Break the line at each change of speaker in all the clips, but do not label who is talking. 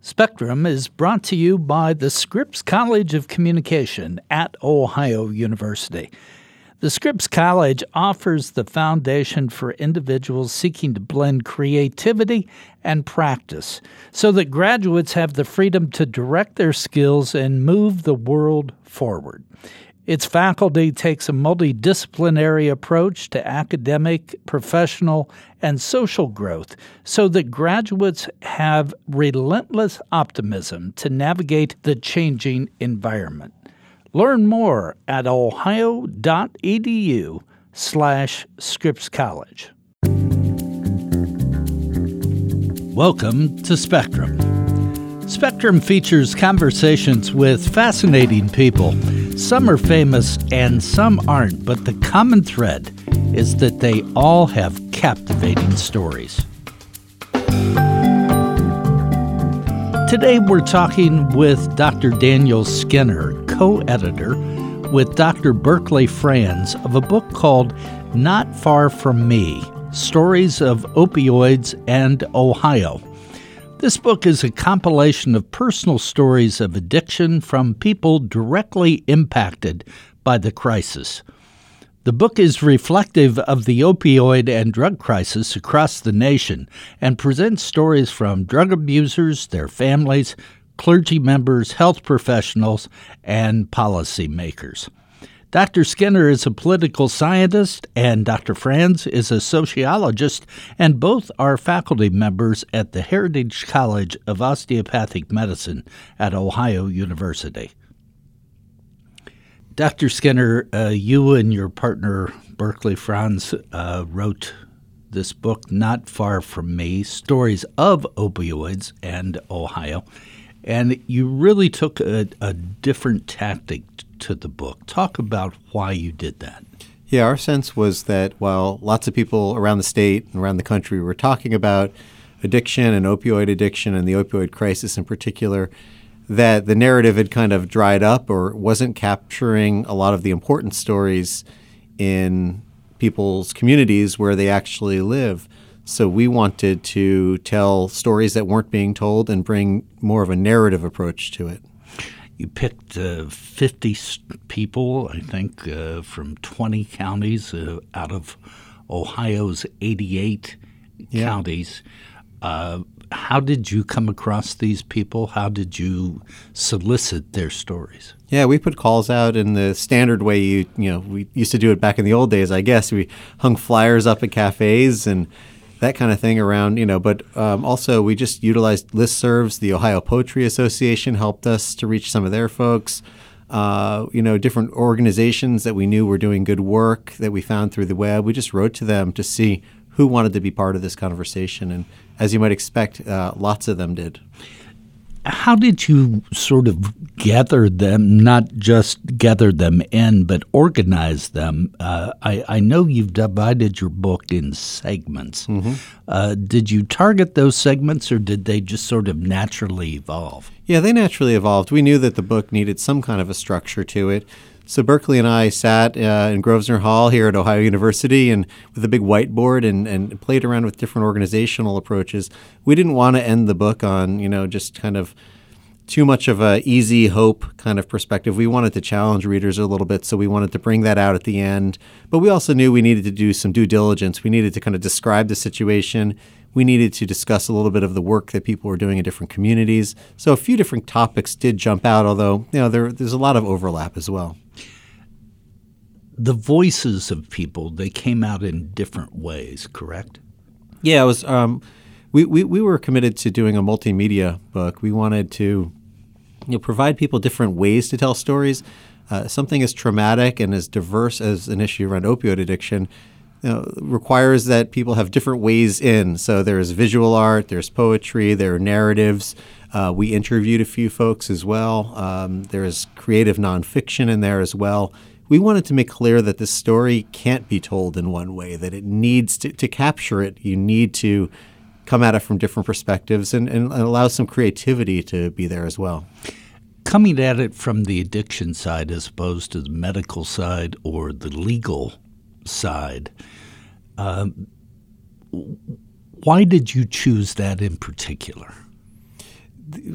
Spectrum is brought to you by the Scripps College of Communication at Ohio University. The Scripps College offers the foundation for individuals seeking to blend creativity and practice so that graduates have the freedom to direct their skills and move the world forward. Its faculty takes a multidisciplinary approach to academic, professional, and social growth so that graduates have relentless optimism to navigate the changing environment. Learn more at ohio.edu slash Scripps College. Welcome to Spectrum. Spectrum features conversations with fascinating people. Some are famous and some aren't, but the common thread is that they all have captivating stories. Today we're talking with Dr. Daniel Skinner, co editor with Dr. Berkeley Franz of a book called Not Far From Me Stories of Opioids and Ohio. This book is a compilation of personal stories of addiction from people directly impacted by the crisis. The book is reflective of the opioid and drug crisis across the nation and presents stories from drug abusers, their families, clergy members, health professionals, and policymakers. Dr. Skinner is a political scientist, and Dr. Franz is a sociologist, and both are faculty members at the Heritage College of Osteopathic Medicine at Ohio University. Dr. Skinner, uh, you and your partner, Berkeley Franz, uh, wrote this book, Not Far From Me Stories of Opioids and Ohio. And you really took a, a different tactic to the book. Talk about why you did that.
Yeah, our sense was that while lots of people around the state and around the country were talking about addiction and opioid addiction and the opioid crisis in particular, that the narrative had kind of dried up or wasn't capturing a lot of the important stories in people's communities where they actually live. So we wanted to tell stories that weren't being told and bring more of a narrative approach to it.
You picked uh, 50 people, I think, uh, from 20 counties uh, out of Ohio's 88 yeah. counties. Uh, how did you come across these people? How did you solicit their stories?
Yeah, we put calls out in the standard way you you know we used to do it back in the old days. I guess we hung flyers up at cafes and that kind of thing around, you know. But um, also, we just utilized listservs. The Ohio Poetry Association helped us to reach some of their folks. Uh, you know, different organizations that we knew were doing good work that we found through the web. We just wrote to them to see who wanted to be part of this conversation. And as you might expect, uh, lots of them did
how did you sort of gather them, not just gather them in, but organize them? Uh, I, I, know you've divided your book in segments. Mm-hmm. Uh, did you target those segments or did they just sort of naturally evolve?
Yeah, they naturally evolved. We knew that the book needed some kind of a structure to it. So Berkeley and I sat uh, in Grosvenor Hall here at Ohio University and with a big whiteboard and, and played around with different organizational approaches. We didn't want to end the book on, you know, just kind of too much of a easy hope kind of perspective. We wanted to challenge readers a little bit, so we wanted to bring that out at the end. But we also knew we needed to do some due diligence. We needed to kind of describe the situation. We needed to discuss a little bit of the work that people were doing in different communities. So a few different topics did jump out, although you know there, there's a lot of overlap as well
the voices of people they came out in different ways correct?
Yeah it was um, we, we, we were committed to doing a multimedia book. We wanted to you know, provide people different ways to tell stories. Uh, something as traumatic and as diverse as an issue around opioid addiction you know, requires that people have different ways in. So there's visual art there's poetry there are narratives. Uh, we interviewed a few folks as well. Um, there's creative nonfiction in there as well we wanted to make clear that this story can't be told in one way, that it needs to, to capture it, you need to come at it from different perspectives and, and allow some creativity to be there as well.
Coming at it from the addiction side as opposed to the medical side or the legal side, um, why did you choose that in particular?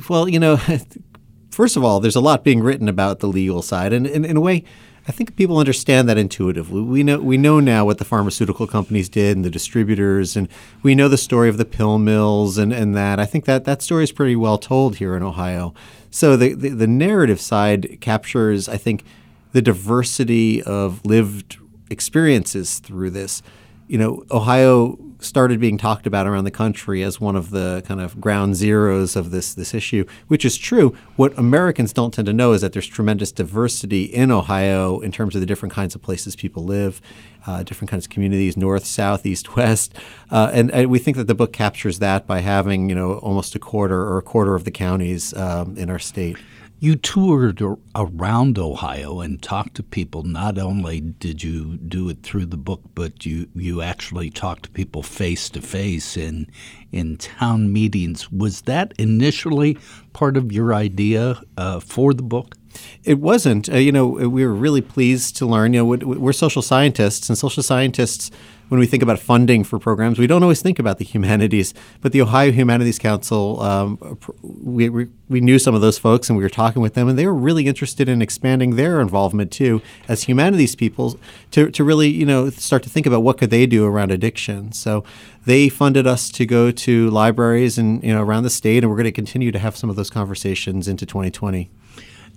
well, you know, first of all, there's a lot being written about the legal side, and, and in a way, I think people understand that intuitively. We know we know now what the pharmaceutical companies did and the distributors, and we know the story of the pill mills and, and that. I think that that story is pretty well told here in Ohio. So the, the, the narrative side captures, I think, the diversity of lived experiences through this. You know, Ohio started being talked about around the country as one of the kind of ground zeros of this this issue, which is true. What Americans don't tend to know is that there's tremendous diversity in Ohio in terms of the different kinds of places people live, uh, different kinds of communities, north, south, east, west, uh, and, and, we think that the book captures that by having you know almost a quarter or a quarter of the counties um, in our state.
You toured around Ohio and talked to people. Not only did you do it through the book, but you, you actually talked to people face to face in in town meetings. Was that initially part of your idea uh, for the book?
It wasn't. Uh, you know, we were really pleased to learn. You know, we're social scientists, and social scientists when we think about funding for programs, we don't always think about the humanities. But the Ohio Humanities Council, um, we, we, we knew some of those folks and we were talking with them, and they were really interested in expanding their involvement too as humanities people to, to really you know start to think about what could they do around addiction. So they funded us to go to libraries and you know around the state, and we're going to continue to have some of those conversations into 2020.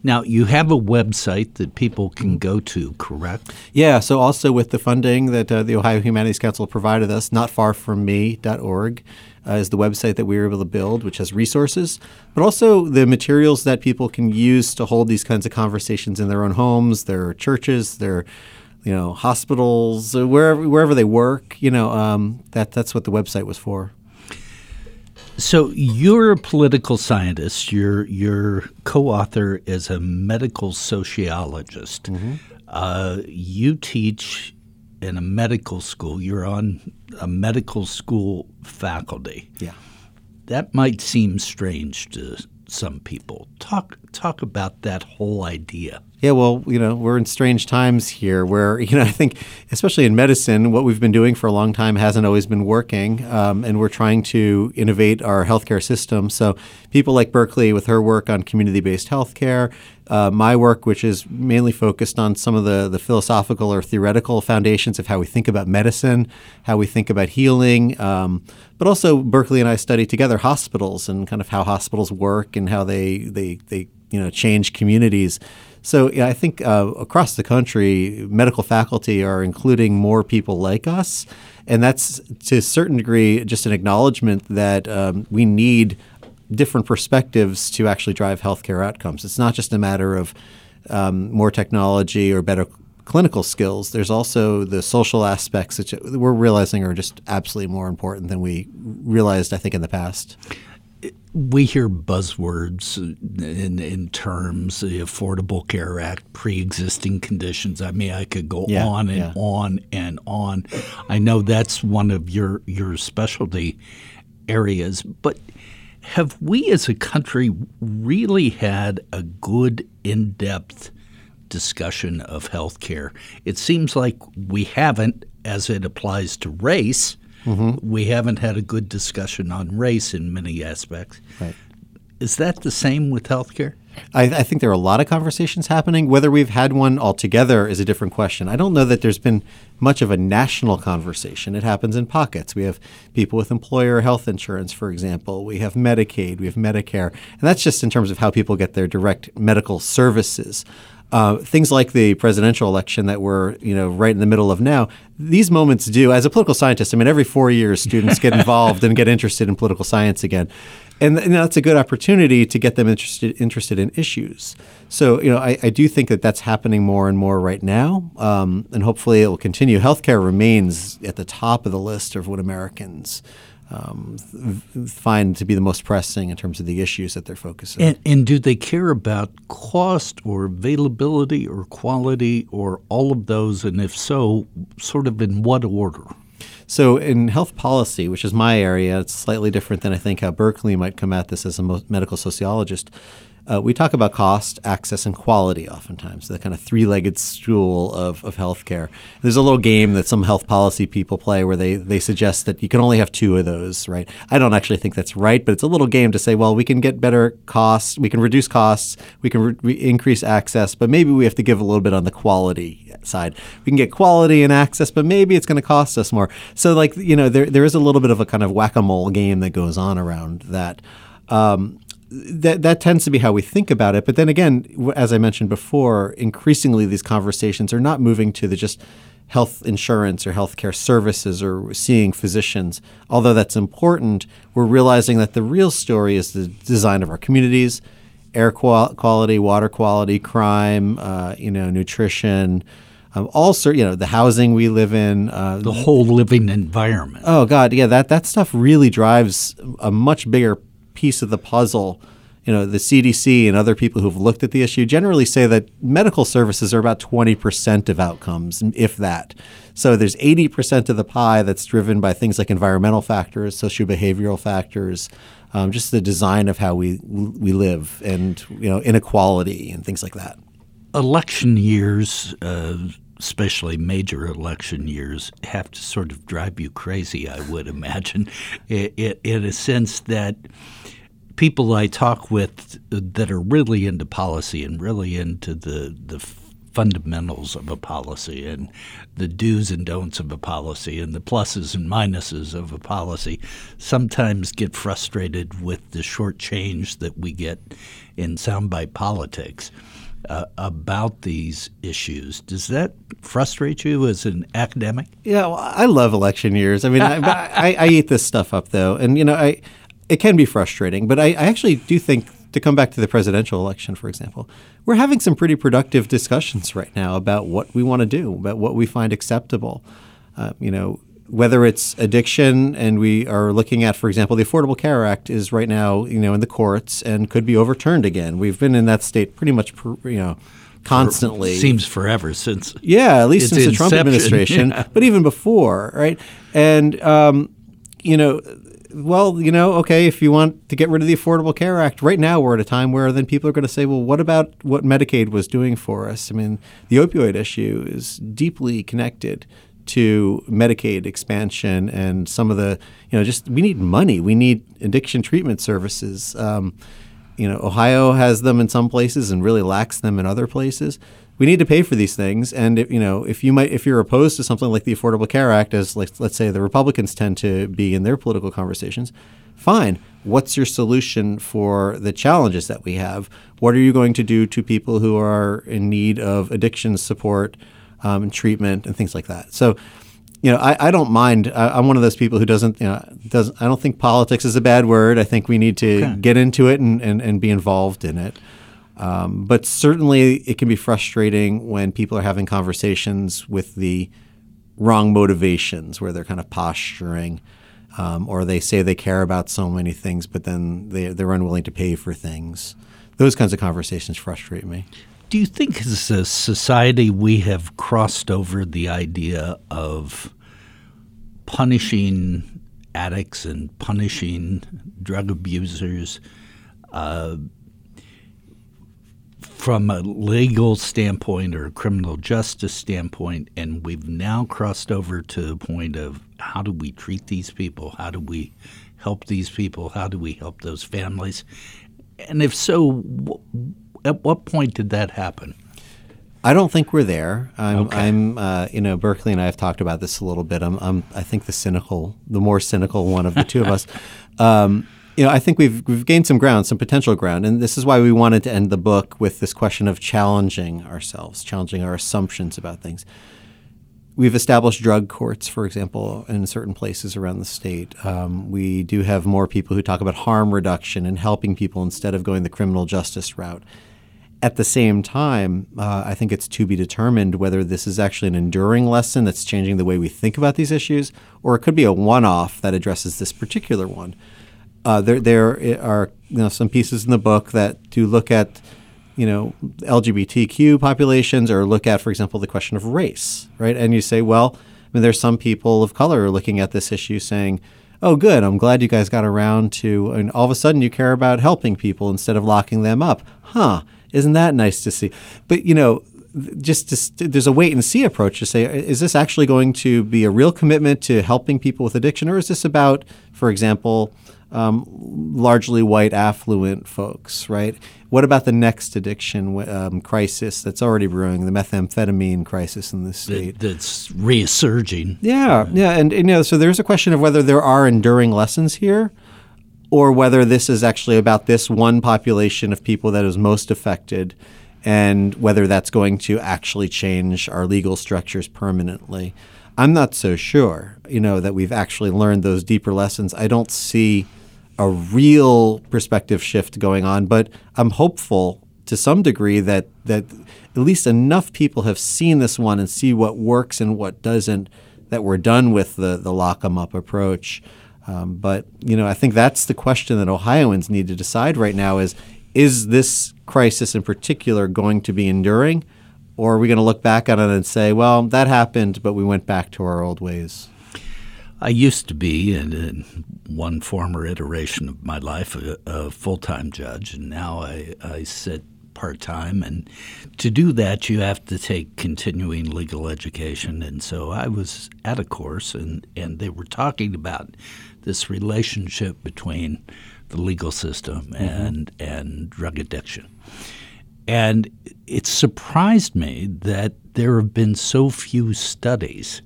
Now, you have a website that people can go to, correct?
Yeah, so also with the funding that uh, the Ohio Humanities Council provided us, notfarfromme.org uh, is the website that we were able to build, which has resources, but also the materials that people can use to hold these kinds of conversations in their own homes, their churches, their you know hospitals, wherever wherever they work. You know um, that that's what the website was for.
So you're a political scientist. Your your co-author is a medical sociologist. Mm-hmm. Uh, you teach in a medical school. You're on a medical school faculty.
Yeah,
that might seem strange to some people. Talk talk about that whole idea.
Yeah, well, you know, we're in strange times here where, you know, I think, especially in medicine, what we've been doing for a long time hasn't always been working. Um, and we're trying to innovate our healthcare system. So, people like Berkeley, with her work on community based healthcare, uh, my work, which is mainly focused on some of the, the philosophical or theoretical foundations of how we think about medicine, how we think about healing. Um, but also, Berkeley and I study together hospitals and kind of how hospitals work and how they, they, they you know, change communities. So yeah, I think uh, across the country, medical faculty are including more people like us, and that's to a certain degree just an acknowledgement that um, we need different perspectives to actually drive healthcare outcomes. It's not just a matter of um, more technology or better clinical skills. There's also the social aspects that we're realizing are just absolutely more important than we realized, I think, in the past
we hear buzzwords in, in terms the Affordable Care Act, pre-existing conditions. I mean, I could go yeah, on and yeah. on and on. I know that's one of your your specialty areas, but have we as a country really had a good in-depth discussion of health care? It seems like we haven't as it applies to race Mm-hmm. We haven't had a good discussion on race in many aspects.
Right.
Is that the same with healthcare?
I, I, think there are a lot of conversations happening. Whether we've had one altogether is a different question. I don't know that there's been much of a national conversation. It happens in pockets. We have people with employer health insurance, for example. We have Medicaid. We have Medicare. And that's just in terms of how people get their direct medical services. Uh, things like the presidential election that we're you know right in the middle of now. These moments do. As a political scientist, I mean, every four years, students get involved and get interested in political science again, and, and, that's a good opportunity to get them interested interested in issues. So you know, I, I do think that that's happening more and more right now, um, and hopefully it will continue. Healthcare remains at the top of the list of what Americans um, find to be the most pressing in terms of the issues that they're focusing.
And, and do they care about cost or availability or quality or all of those? And if so, sort of in what order?
So, in health policy, which is my area, it's slightly different than I think how Berkeley might come at this as a medical sociologist. uh, we talk about cost, access, and quality oftentimes, the kind of three legged stool of, of healthcare. There's a little game that some health policy people play where they, they suggest that you can only have two of those, right? I don't actually think that's right, but it's a little game to say, well, we can get better costs, we can reduce costs, we can re- re- increase access, but maybe we have to give a little bit on the quality side. We can get quality and access, but maybe it's going to cost us more. So, like, you know, there, there is a little bit of a kind of whack a mole game that goes on around that. Um, that that tends to be how we think about it. But then again, as I mentioned before, increasingly these conversations are not moving to the just health insurance or healthcare services or seeing physicians. Although that's important, we're realizing that the real story is the design of our communities, air quality, water quality, crime, uh, you know, nutrition. Um, also, you know, the housing we live in, uh,
the whole living environment.
Oh God, yeah, that that stuff really drives a much bigger piece of the puzzle. You know, the CDC and other people who've looked at the issue generally say that medical services are about 20% of outcomes, if that. So there's 80% of the pie that's driven by things like environmental factors, socio-behavioral factors, um, just the design of how we we live, and you know, inequality and things like that.
Election years. Uh, especially major election years, have to sort of drive you crazy, I would imagine, in a sense that people I talk with that are really into policy and really into the the fundamentals of a policy and the do's and don'ts of a policy and the pluses and minuses of a policy sometimes get frustrated with the short change that we get in soundbite politics. Uh, about these issues. Does that frustrate you as an academic?
Yeah, well, I love election years. I mean, I, I, I, eat this stuff up though, and you know, I it can be frustrating, but I, I actually do think to come back to the presidential election, for example, we're having some pretty productive discussions right now about what we want to do, about what we find acceptable. Uh, you know, whether it's addiction, and we are looking at, for example, the Affordable Care Act is right now, you know, in the courts and could be overturned again. We've been in that state pretty much, you know, constantly.
For, seems forever since.
Yeah, at least since the Trump administration, yeah. but even before, right? And um, you know, well, you know, okay, if you want to get rid of the Affordable Care Act, right now we're at a time where then people are going to say, well, what about what Medicaid was doing for us? I mean, the opioid issue is deeply connected to Medicaid expansion and some of the, you know, just we need money. We need addiction treatment services. Um, you know, Ohio has them in some places and really lacks them in other places we need to pay for these things. And if, you know, if you might, if you're opposed to something like the Affordable Care Act, as like, let's say the Republicans tend to be in their political conversations, fine. What's your solution for the challenges that we have? What are you going to do to people who are in need of addiction support um, and treatment and things like that? So, you know, I, I don't mind. I, am one of those people who doesn't, you know, doesn't. I don't think politics is a bad word. I think we need to okay. get into it and, and, and be involved in it. Um, but certainly, it can be frustrating when people are having conversations with the wrong motivations, where they're kind of posturing, um, or they say they care about so many things, but then they, they're unwilling to pay for things. Those kinds of conversations frustrate me.
Do you think, as a society, we have crossed over the idea of punishing addicts and punishing drug abusers? Uh, from a legal standpoint or a criminal justice standpoint, and we've now crossed over to the point of how do we treat these people? How do we help these people? How do we help those families? And if so, at what point did that happen?
I don't think we're there. I'm, okay. I'm uh, you know, Berkeley and I have talked about this a little bit. I'm, I'm I think the cynical, the more cynical one of the two of us. Um, you know, I think we've we've gained some ground, some potential ground, and this is why we wanted to end the book with this question of challenging ourselves, challenging our assumptions about things. We've established drug courts, for example, in certain places around the state. Um, we do have more people who talk about harm reduction and helping people instead of going the criminal justice route. At the same time, uh, I think it's to be determined whether this is actually an enduring lesson that's changing the way we think about these issues, or it could be a one off that addresses this particular one. Uh, there, there are you know some pieces in the book that do look at you know LGBTQ populations or look at, for example, the question of race, right? And you say, well, I mean, there's some people of color looking at this issue saying, oh, good, I'm glad you guys got around to, and all of a sudden you care about helping people instead of locking them up. Huh, isn't that nice to see? But, you know, just to, there's a wait and see approach to say, is this actually going to be a real commitment to helping people with addiction, or is this about, for example, um, largely white affluent folks, right? What about the next addiction um, crisis that's already brewing, the methamphetamine crisis in the state?
That's resurging.
Yeah, yeah, and, and you know, so there's a question of whether there are enduring lessons here, or whether this is actually about this one population of people that is most affected, and whether that's going to actually change our legal structures permanently. I'm not so sure, you know, that we've actually learned those deeper lessons. I don't see a real perspective shift going on, but I'm hopeful to some degree that that at least enough people have seen this one and see what works and what doesn't. That we're done with the the lock 'em up approach. Um, but you know, I think that's the question that Ohioans need to decide right now: is is this crisis in particular going to be enduring, or are we going to look back on it and say, well, that happened, but we went back to our old ways?
I used to be, in, in one former iteration of my life, a, a full time judge, and now I, I sit part time. And to do that, you have to take continuing legal education. And so I was at a course, and, and they were talking about this relationship between the legal system mm-hmm. and, and drug addiction. And it surprised me that there have been so few studies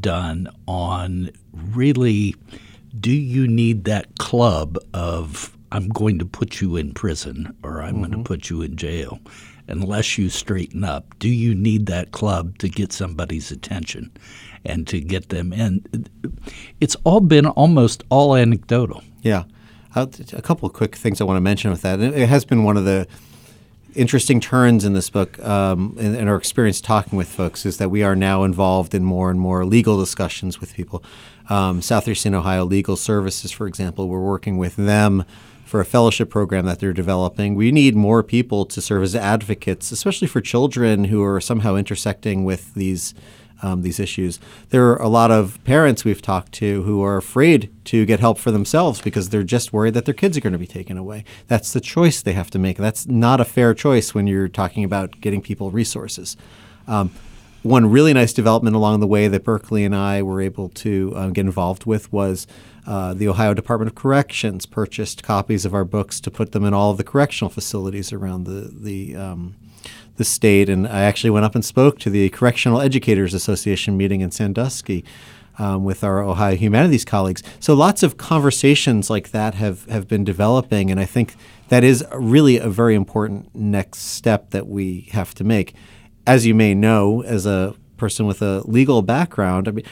done on really do you need that club of I'm going to put you in prison or I'm mm-hmm. going to put you in jail unless you straighten up? Do you need that club to get somebody's attention and to get them in? It's all been almost all anecdotal.
Yeah. a couple of quick things I want to mention with that. It has been one of the interesting turns in this book um, and, and, our experience talking with folks is that we are now involved in more and more legal discussions with people. Um, Southeastern Ohio Legal Services, for example, we're working with them for a fellowship program that they're developing. We need more people to serve as advocates, especially for children who are somehow intersecting with these um, these issues. There are a lot of parents we've talked to who are afraid to get help for themselves because they're just worried that their kids are going to be taken away. That's the choice they have to make. That's not a fair choice when you're talking about getting people resources. Um, one really nice development along the way that Berkeley and I were able to uh, get involved with was uh, the Ohio Department of Corrections purchased copies of our books to put them in all of the correctional facilities around the the um, the state. And I actually went up and spoke to the Correctional Educators Association meeting in Sandusky. Um, with our Ohio Humanities colleagues. So lots of conversations like that have, have been developing, and I think that is really a very important next step that we have to make. As you may know, as a person with a legal background, I mean,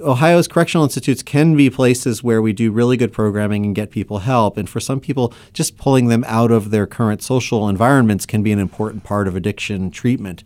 Ohio's correctional institutes can be places where we do really good programming and get people help. And for some people, just pulling them out of their current social environments can be an important part of addiction treatment.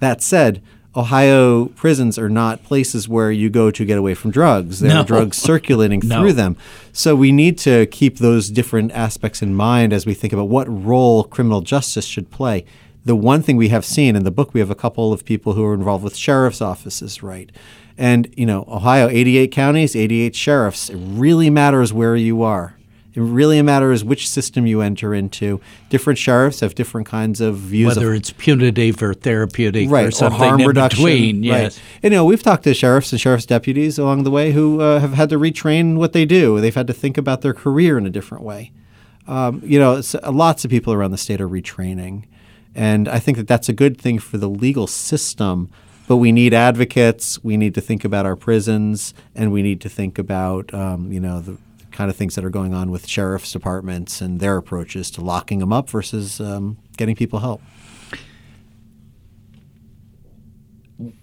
That said, Ohio prisons are not places where you go to get away from drugs. There no. are drugs circulating no. through them. So we need to keep those different aspects in mind as we think about what role criminal justice should play. The one thing we have seen in the book, we have a couple of people who are involved with sheriff's offices, right? And, you know, Ohio, 88 counties, 88 sheriffs. It really matters where you are. It really matters which system you enter into. Different sheriffs have different kinds of views.
Whether
of,
it's punitive or therapeutic
right,
or something
or harm
in
reduction.
between. Yes.
Right. And, you know, we've talked to sheriffs and sheriff's deputies along the way who uh, have had to retrain what they do. They've had to think about their career in a different way. Um, you know, lots of people around the state are retraining. And I think that that's a good thing for the legal system but we need advocates. We need to think about our prisons, and we need to think about um, you know the kind of things that are going on with sheriff's departments and their approaches to locking them up versus um, getting people help.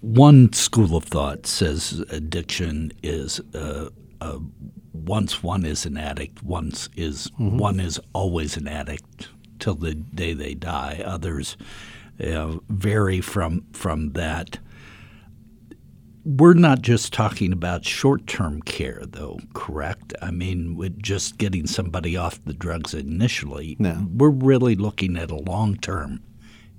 One school of thought says addiction is uh, uh, once one is an addict, once is mm-hmm. one is always an addict till the day they die. Others uh, vary from from that we're not just talking about short term care, though, correct? I mean, with just getting somebody off the drugs initially,
no.
we're really looking at a long term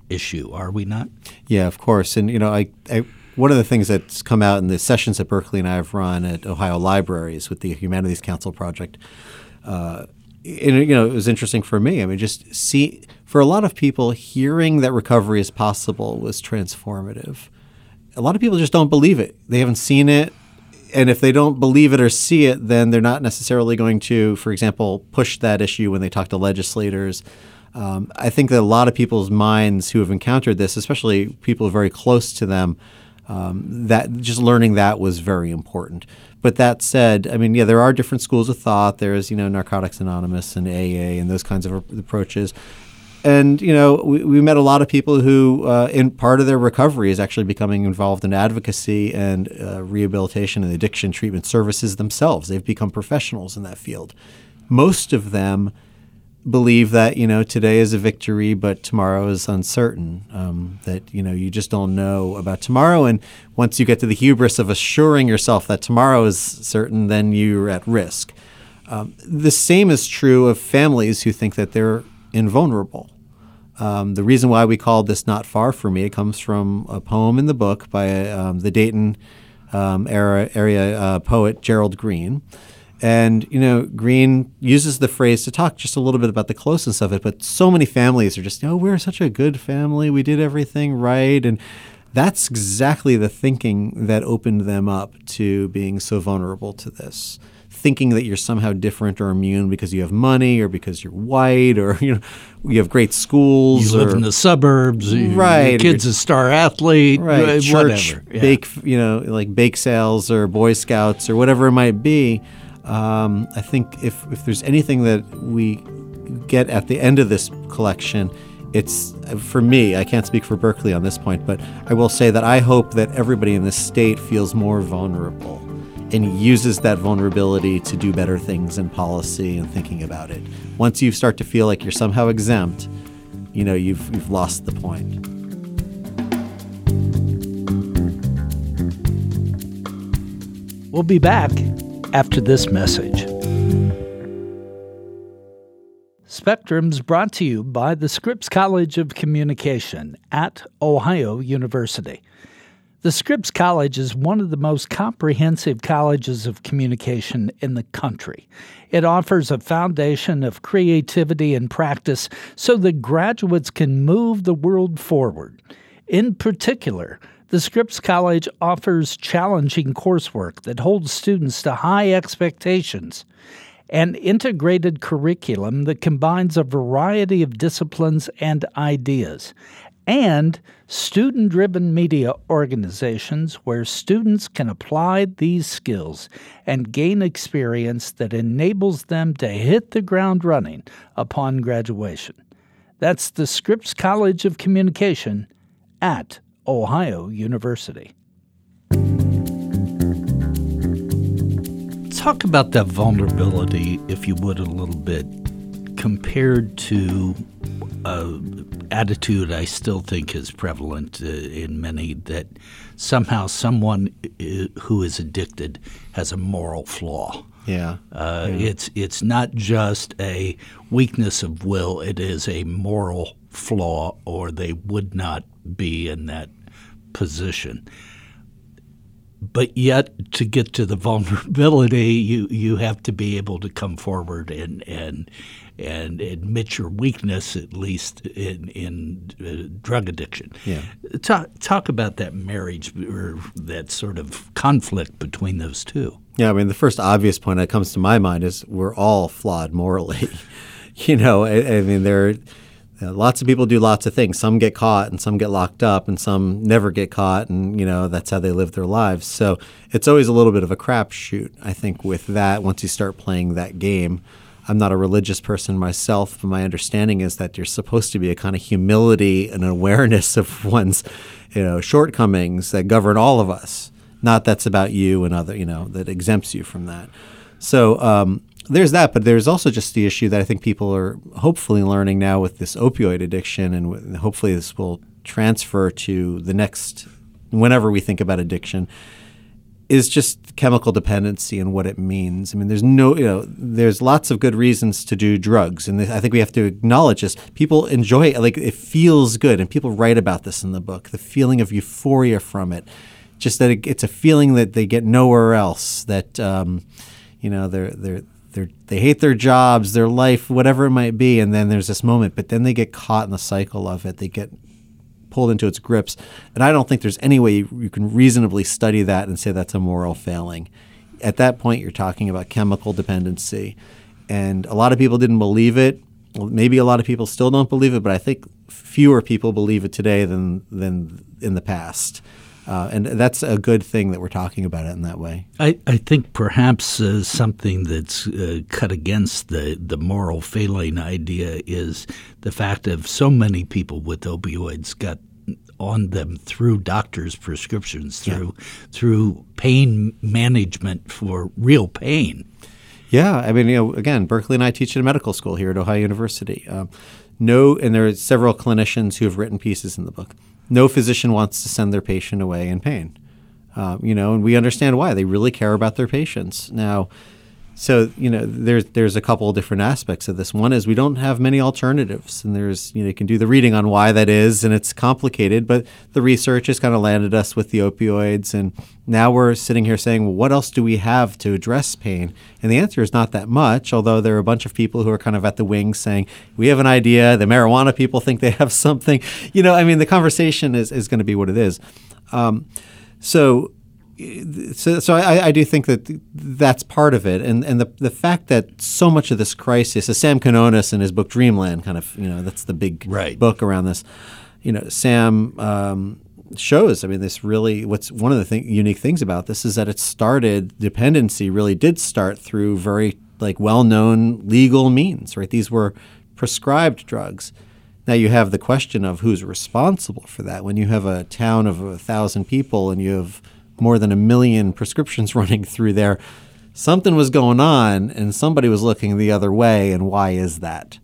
issue, are we not?
Yeah, of course. And, you know, I, I one of the things that's come out in the sessions that Berkeley and I have run at Ohio Libraries with the Humanities Council project, uh, and, you know, it was interesting for me. I mean, just see for a lot of people, hearing that recovery is possible was transformative. A lot of people just don't believe it. They haven't seen it, and if they don't believe it or see it, then they're not necessarily going to, for example, push that issue when they talk to legislators. Um, I think that a lot of people's minds who have encountered this, especially people very close to them, um, that just learning that was very important. But that said, I mean, yeah, there are different schools of thought. There's, you know, Narcotics Anonymous and AA and those kinds of approaches. And, you know, we, we met a lot of people who, uh, in part of their recovery, is actually becoming involved in advocacy and uh, rehabilitation and addiction treatment services themselves. They've become professionals in that field. Most of them believe that you know today is a victory, but tomorrow is uncertain. Um, that you know you just don't know about tomorrow, and once you get to the hubris of assuring yourself that tomorrow is certain, then you're at risk. Um, the same is true of families who think that they're invulnerable. Um, the reason why we called this "Not Far from Me" it comes from a poem in the book by um, the Dayton um, era area uh, poet Gerald Green and, you know, Green uses the phrase to talk just a little bit about the closeness of it, but so many families are just, oh, we're such a good family. We did everything right. And that's exactly the thinking that opened them up to being so vulnerable to this. Thinking that you're somehow different or immune because you have money or because you're white or you know you have great schools.
You
or,
live in the suburbs,
right?
Your kid's a star athlete,
right? Church,
whatever. Yeah.
bake, you know, like bake sales or Boy Scouts or whatever it might be um, I think if, if there's anything that we get at the end of this collection, it's for me, I can't speak for Berkeley on this point, but I will say that I hope that everybody in this state feels more vulnerable and uses that vulnerability to do better things in policy and thinking about it. Once you start to feel like you're somehow exempt, you know, you've, you've lost the point.
We'll be back after this message. Spectrum's brought to you by the Scripps College of Communication at Ohio University. The Scripps College is one of the most comprehensive colleges of communication in the country. It offers a foundation of creativity and practice so that graduates can move the world forward. In particular, the Scripps College offers challenging coursework that holds students to high expectations, an integrated curriculum that combines a variety of disciplines and ideas, and student driven media organizations where students can apply these skills and gain experience that enables them to hit the ground running upon graduation. That's the Scripps College of Communication at Ohio University. Talk about that vulnerability, if you would, a little bit, compared to an attitude I still think is prevalent uh, in many that somehow someone uh, who is addicted has a moral flaw.
Yeah.
Uh, yeah. It's it's not just a weakness of will; it is a moral flaw, or they would not be in that position. But yet, to get to the vulnerability, you, you have to be able to come forward and and and admit your weakness, at least in in uh, drug addiction.
Yeah.
Talk talk about that marriage or that sort of conflict between those two.
Yeah, I mean, the first obvious point that comes to my mind is we're all flawed morally. you know, I, I mean, there uh, lots of people do lots of things. Some get caught and some get locked up and some never get caught and you know that's how they live their lives. So it's always a little bit of a crapshoot. I think with that once you start playing that game. I'm not a religious person myself, but my understanding is that you're supposed to be a kind of humility and awareness of one's, you know, shortcomings that govern all of us. Not that's about you and other, you know, that exempts you from that. So um, there's that, but there's also just the issue that I think people are hopefully learning now with this opioid addiction, and hopefully this will transfer to the next, whenever we think about addiction, is just chemical dependency and what it means. I mean, there's no, you know, there's lots of good reasons to do drugs, and I think we have to acknowledge this. People enjoy it, like it feels good, and people write about this in the book. The feeling of euphoria from it just that it, it's a feeling that they get nowhere else. That um, you know they're they're they they hate their jobs, their life, whatever it might be, and then there's this moment, but then they get caught in the cycle of it. They get pulled into its grips, and I don't think there's any way you, you can reasonably study that and say that's a moral failing. At that point, you're talking about chemical dependency, and a lot of people didn't believe it. Maybe a lot of people still don't believe it, but I think fewer people believe it today than than in the past. Uh, and that's a good thing that we're talking about it in that way.
I, I think perhaps uh, something that's uh, cut against the, the moral failing idea is the fact of so many people with opioids got on them through doctors' prescriptions, through yeah. through pain management for real pain.
Yeah, I mean, you know, again, Berkeley and I teach at a medical school here at Ohio University. Um, no, and there are several clinicians who have written pieces in the book no physician wants to send their patient away in pain. Uh, you know, and we understand why. They really care about their patients. Now, so you know, there's there's a couple of different aspects of this. One is we don't have many alternatives, and there's you know you can do the reading on why that is, and it's complicated. But the research has kind of landed us with the opioids, and now we're sitting here saying, well, what else do we have to address pain? And the answer is not that much. Although there are a bunch of people who are kind of at the wings saying we have an idea. The marijuana people think they have something. You know, I mean, the conversation is is going to be what it is. Um, so so, so I, I, do think that that's part of it, and and the the fact that so much of this crisis, as Sam Quinones in his book Dreamland, kind of you know that's the big
right.
book around this. You know, Sam um, shows. I mean, this really what's one of the thing, unique things about this is that it started dependency really did start through very like well-known legal means, right? These were prescribed drugs. Now you have the question of who's responsible for that. When you have a town of a thousand people and you have more than a million prescriptions running through there. Something was going on, and somebody was looking the other way. And why is that?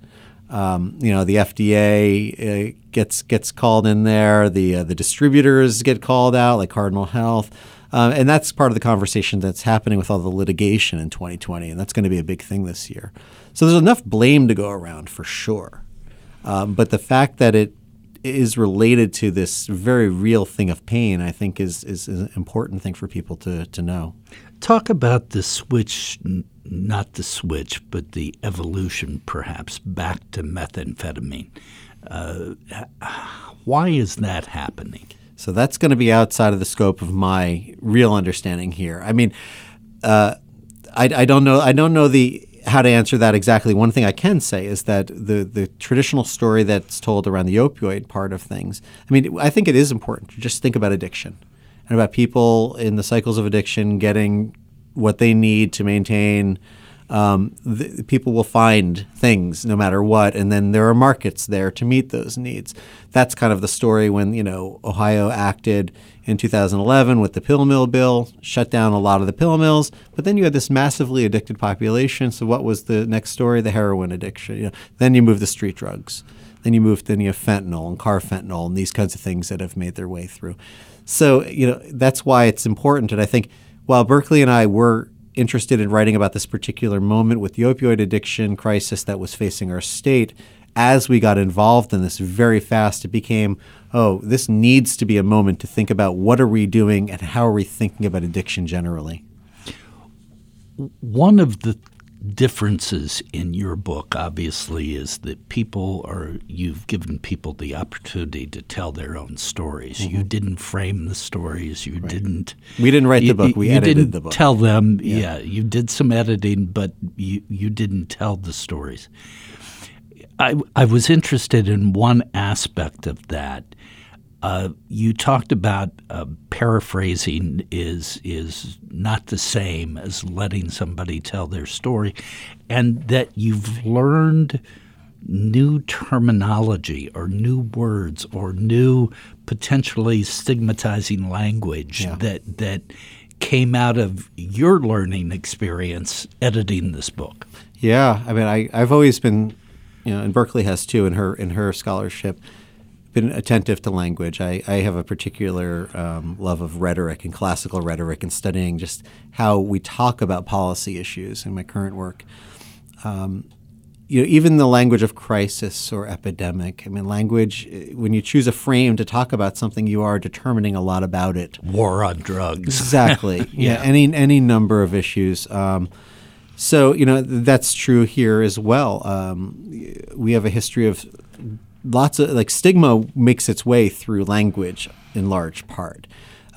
Um, you know, the FDA uh, gets gets called in there. The uh, the distributors get called out, like Cardinal Health, um, and that's part of the conversation that's happening with all the litigation in 2020, and that's going to be a big thing this year. So there's enough blame to go around for sure. Um, but the fact that it is related to this very real thing of pain, I think is, is, an important thing for people to, to know.
Talk about the switch, not the switch, but the evolution perhaps back to methamphetamine. Uh, why is that happening?
So that's going to be outside of the scope of my real understanding here. I mean, uh, I, I don't know. I don't know the how to answer that exactly. One thing I can say is that the the traditional story that's told around the opioid part of things. I mean, I think it is important to just think about addiction and about people in the cycles of addiction getting what they need to maintain. Um, people will find things no matter what, and then there are markets there to meet those needs. That's kind of the story when you know Ohio acted in 2011 with the pill mill bill, shut down a lot of the pill mills. But then you had this massively addicted population. So what was the next story? The heroin addiction. You know, then you move the street drugs. Then you move then you have fentanyl and carfentanil and these kinds of things that have made their way through. So you know that's why it's important. And I think while Berkeley and I were interested in writing about this particular moment with the opioid addiction crisis that was facing our state, as we got involved in this very fast, it became, oh, this needs to be a moment to think about what are we doing and how are we thinking about addiction generally.
One of the differences in your book obviously is that people are you've given people the opportunity to tell their own stories mm-hmm. you didn't frame the stories you right. didn't
we didn't write
you,
the book we edited
didn't
the book
tell them yeah. yeah you did some editing but you you didn't tell the stories I, I was interested in one aspect of that. Uh, you talked about uh, paraphrasing is is not the same as letting somebody tell their story, and that you've learned new terminology or new words or new potentially stigmatizing language yeah. that that came out of your learning experience editing this book.
Yeah, I mean, I, I've always been you know, and Berkeley has too in her in her scholarship been attentive to language. I, I have a particular um, love of rhetoric and classical rhetoric and studying just how we talk about policy issues in my current work. Um, you know, even the language of crisis or epidemic. I mean, language, eh, when you choose a frame to talk about something, you are determining a lot about it.
War on drugs.
Exactly. yeah.
Yeah.
Any any number of issues. Um, so you know that's true here as well. Um, we have a history of lots of like stigma makes its way through language in large part,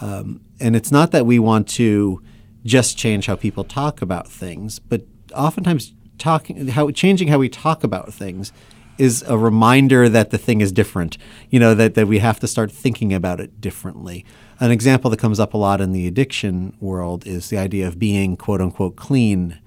um, and it's not that we want to just change how people talk about things, but oftentimes talking how changing how we talk about things is a reminder that the thing is different. You know that that we have to start thinking about it differently. An example that comes up a lot in the addiction world is the idea of being quote unquote clean.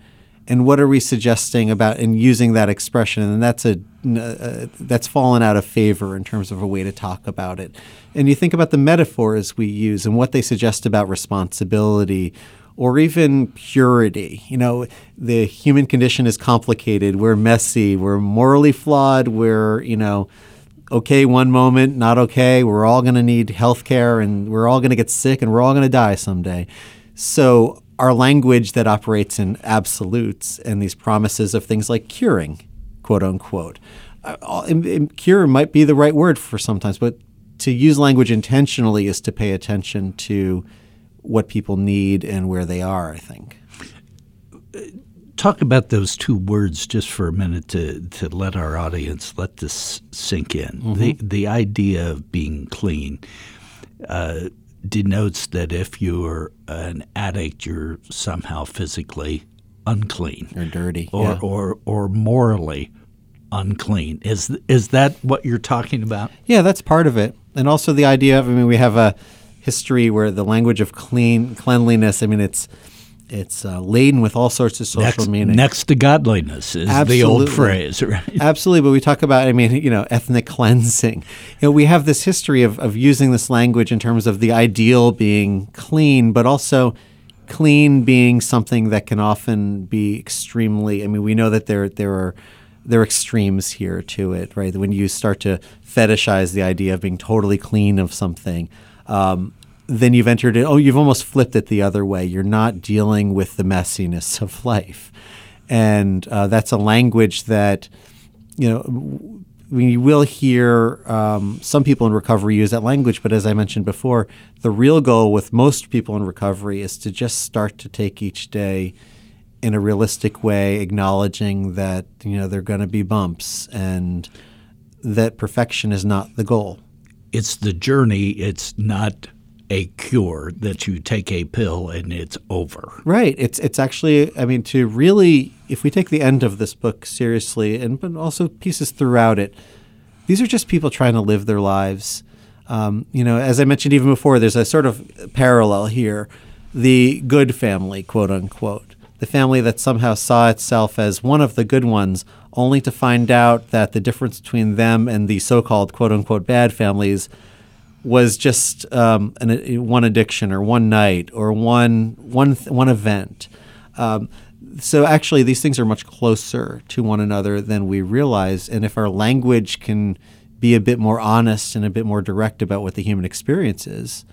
And what are we suggesting about in using that expression? And that's a uh, that's fallen out of favor in terms of a way to talk about it. And you think about the metaphors we use and what they suggest about responsibility or even purity. You know, the human condition is complicated. We're messy. We're morally flawed. We're, you know, okay one moment, not okay. We're all going to need health care and we're all going to get sick and we're all going to die someday. So, our language that operates in absolutes and these promises of things like curing, quote unquote, uh, cure might be the right word for sometimes, but to use language intentionally is to pay attention to what people need and where they are, I think.
Talk about those two words just for a minute to, to let our audience let this sink in.
Mm-hmm.
The the idea of being clean uh, denotes that if you're an addict, you're somehow physically unclean
Or dirty.
or
yeah.
or, or morally unclean. Is is that what you're talking about?
Yeah, that's part of it. And also the idea of I mean we have a history where the language of clean cleanliness, I mean it's it's uh, laden with all sorts of social
Next,
meaning.
next to godliness is the old
Absolutely.
phrase, right?
Absolutely, but we talk about, I mean, you know, ethnic cleansing. You know, we have this history of, of using this language in terms of the ideal being clean, but also clean being something that can often be extremely. I mean, we know that there there are there are extremes here to it, right? When you start to fetishize the idea of being totally clean of something. Um, then you've entered it. Oh, you've almost flipped it the other way. You're not dealing with the messiness of life, and uh, that's a language that you know, we will hear um, some people in recovery use that language, but as I mentioned before, the real goal with most people in recovery is to just start to take each day in a realistic way, acknowledging that you know there are going to be bumps and that perfection is not the goal.
It's the journey. It's not a cure that you take a pill and it's over.
Right. It's it's actually I mean to really if we take the end of this book seriously and but also pieces throughout it, these are just people trying to live their lives. Um, you know, as I mentioned even before, there's a sort of parallel here. The good family, quote unquote. The family that somehow saw itself as one of the good ones, only to find out that the difference between them and the so called quote unquote bad families was just um, an, one addiction or one night or one one one event. Um, so actually, these things are much closer to one another than we realize. And if our language can be a bit more honest and a bit more direct about what the human experience is,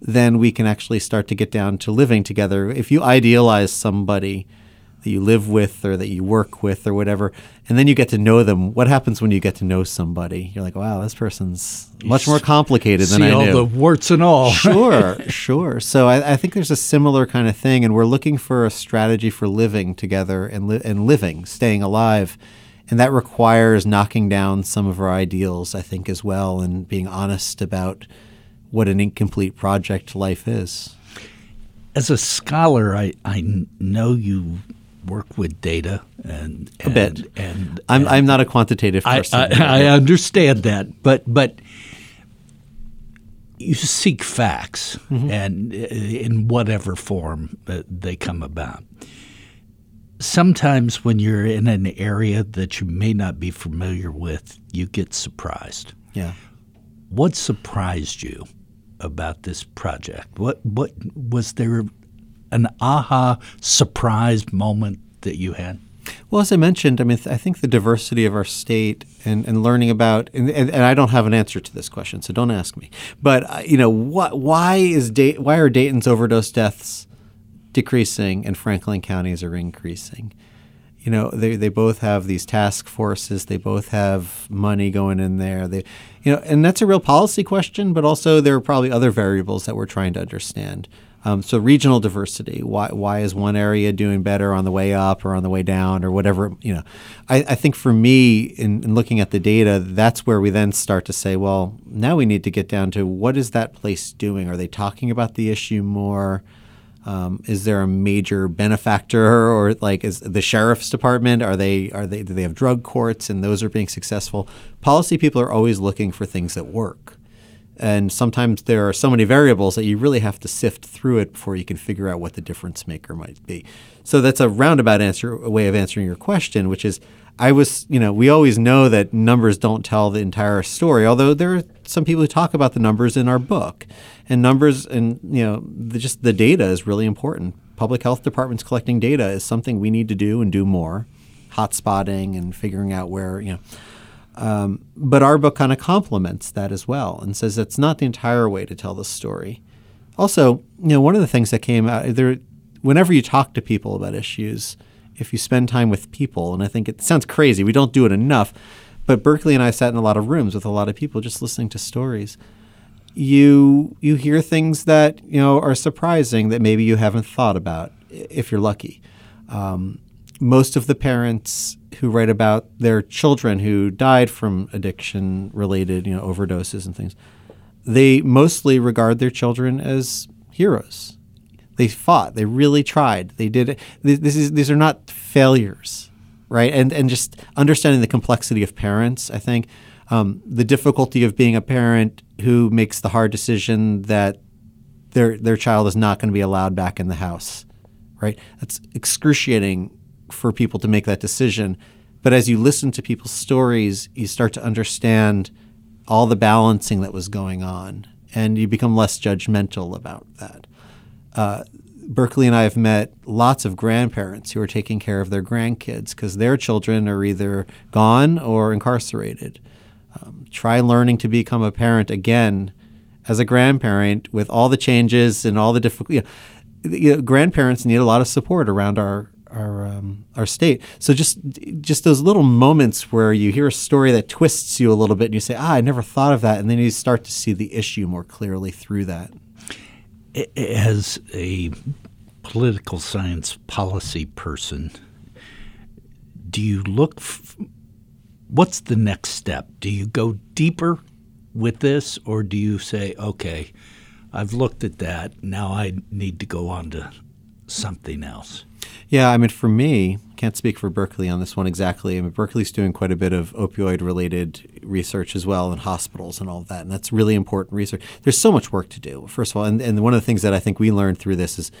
then we can actually start to get down to living together. If you idealize somebody that you live with or that you work with or whatever, and then you get to know them. What happens when you get to know somebody? You're like, wow, this person's much more complicated than
See
I
all
knew.
the warts and all.
sure, sure. So I, I think there's a similar kind of thing, and we're looking for a strategy for living together and li- and living, staying alive, and that requires knocking down some of our ideals, I think, as well, and being honest about what an incomplete project life is.
As a scholar, I, I know you work with data and,
A bit.
and, and
I'm,
and
I'm not a quantitative person.
I, I understand that, but but you seek facts,
Mm-hmm.
and uh, in whatever form they come about. Sometimes, when you're in an area that you may not be familiar with, you get surprised.
yeah.
What surprised you about this project? What what was there an aha surprise moment that you had?
Well, as I mentioned, I mean, I think the diversity of our state and, and learning about, and, and, and I don't have an answer to this question, so don't ask me. But uh, you know, what, why is da- why are Dayton's overdose deaths decreasing and Franklin counties are increasing? you know, they, they both have these task forces. They both have money going in there. They, you know, and that's a real policy question. But also, there are probably other variables that we're trying to understand. Um, so regional diversity. Why why is one area doing better on the way up or on the way down or whatever? You know, I, I think for me, in, in, looking at the data, that's where we then start to say, well, now we need to get down to what is that place doing? Are they talking about the issue more? Um, is there a major benefactor or like is the sheriff's department? Are they are they do they have drug courts and those are being successful? Policy people are always looking for things that work. And sometimes there are so many variables that you really have to sift through it before you can figure out what the difference maker might be. So that's a roundabout answer, a way of answering your question, which is I was, you know, we always know that numbers don't tell the entire story, although there are some people who talk about the numbers in our book. And numbers and, you know, the, just the data is really important. Public health departments collecting data is something we need to do and do more. Hotspotting and figuring out where, you know, um, but our book kind of complements that as well and says that's not the entire way to tell the story. Also, you know, one of the things that came out there, whenever you talk to people about issues, if you spend time with people, and I think it sounds crazy, we don't do it enough, but Berkeley and I sat in a lot of rooms with a lot of people just listening to stories. You you hear things that you know are surprising that maybe you haven't thought about if you're lucky. Um, most of the parents who write about their children who died from addiction related, you know, overdoses and things, they mostly regard their children as heroes. They fought. They really tried. They did. This is, these are not failures, right? And and just understanding the complexity of parents, I think, um, the difficulty of being a parent who makes the hard decision that their their child is not going to be allowed back in the house, right? That's excruciating for people to make that decision. But as you listen to people's stories, you start to understand all the balancing that was going on, and you become less judgmental about that. Uh, Berkeley and I have met lots of grandparents who are taking care of their grandkids because their children are either gone or incarcerated. Um, try learning to become a parent again as a grandparent with all the changes and all the difficult. You know, you know, grandparents need a lot of support around our our um, our state. So just just those little moments where you hear a story that twists you a little bit, and you say, "Ah, I never thought of that," and then you start to see the issue more clearly through that.
As a political science policy person, do you look? F- what's the next step? Do you go deeper with this, or do you say, "Okay, I've looked at that. Now I need to go on to something else"?
Yeah, I mean, for me, can't speak for Berkeley on this one exactly. I mean, Berkeley's doing quite a bit of opioid related research as well in hospitals and all of that. And that's really important research. There's so much work to do, first of all. And, and one of the things that I think we learned through this is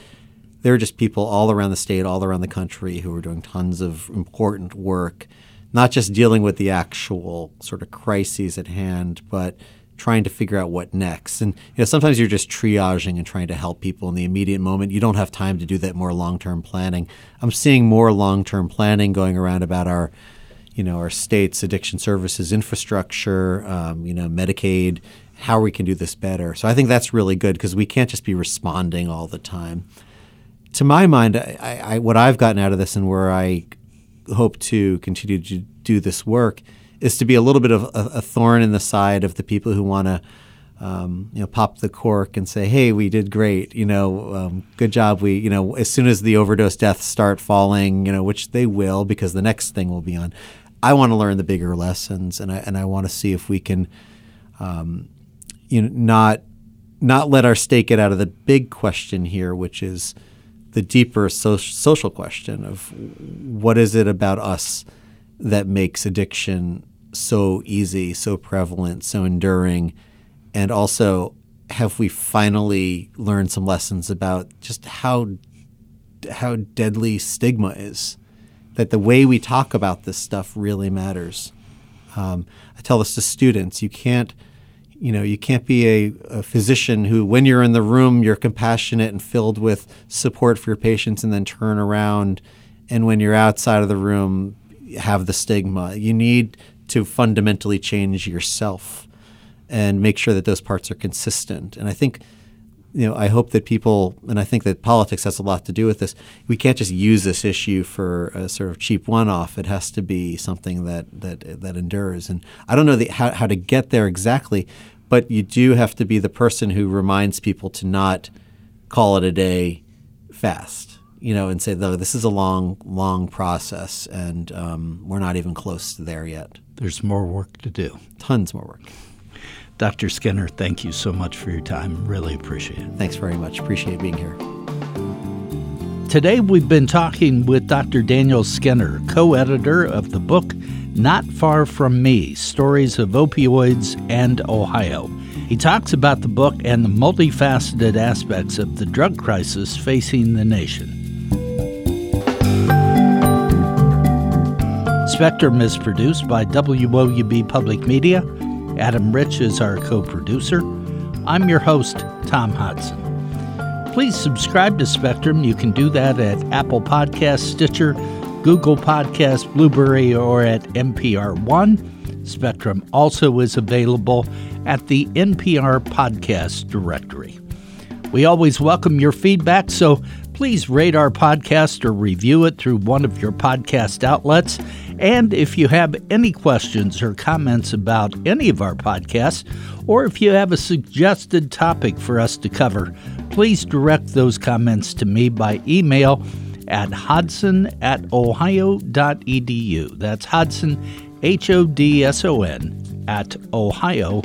there are just people all around the state, all around the country who are doing tons of important work, not just dealing with the actual sort of crises at hand, but trying to figure out what next. And you know, sometimes you're just triaging and trying to help people in the immediate moment. You don't have time to do that more long-term planning. I'm seeing more long-term planning going around about our, you know, our state's addiction services infrastructure, um, you know, Medicaid, how we can do this better. So I think that's really good because we can't just be responding all the time. To my mind, I, I, what I've gotten out of this and where I hope to continue to do this work – is to be a little bit of a, a thorn in the side of the people who want to, um, you know, pop the cork and say, "Hey, we did great. You know, um, good job. We, you know, as soon as the overdose deaths start falling, you know, which they will because the next thing will be on. I want to learn the bigger lessons, and I and I want to see if we can, um, you know, not not let our state get out of the big question here, which is the deeper so- social question of what is it about us that makes addiction so easy, so prevalent, so enduring, and also have we finally learned some lessons about just how how deadly stigma is? That the way we talk about this stuff really matters. Um, I tell this to students: you can't, you know, you can't be a, a physician who, when you're in the room, you're compassionate and filled with support for your patients, and then turn around, and when you're outside of the room, have the stigma. You need to fundamentally change yourself and make sure that those parts are consistent. And I think you know, I hope that people, and I think that politics has a lot to do with this. We can't just use this issue for a sort of cheap one-off. It has to be something that that that endures. And I don't know the, how how to get there exactly, but you do have to be the person who reminds people to not call it a day fast. You know, and say though this is a long, long process, and um, we're not even close to there yet.
There's more work to do.
Tons more work.
Dr. Skinner, thank you so much for your time. Really appreciate it.
Thanks very much. Appreciate being here.
Today, we've been talking with Dr. Daniel Skinner, co editor of the book Not Far From Me Stories of Opioids and Ohio. He talks about the book and the multifaceted aspects of the drug crisis facing the nation. Spectrum is produced by WOUB Public Media Adam Rich is our co producer. I'm your host, Tom Hodson. Please subscribe to Spectrum. You can do that at Apple Podcast, Stitcher, Google Podcast, Blubrry, or at NPR One. Spectrum also is available at the NPR Podcast Directory. We always welcome your feedback, so please rate our podcast or review it through one of your podcast outlets. And if you have any questions or comments about any of our podcasts, or if you have a suggested topic for us to cover, please direct those comments to me by email at hodson at ohio.edu. That's Hodson, H O D S O N, at ohio.edu.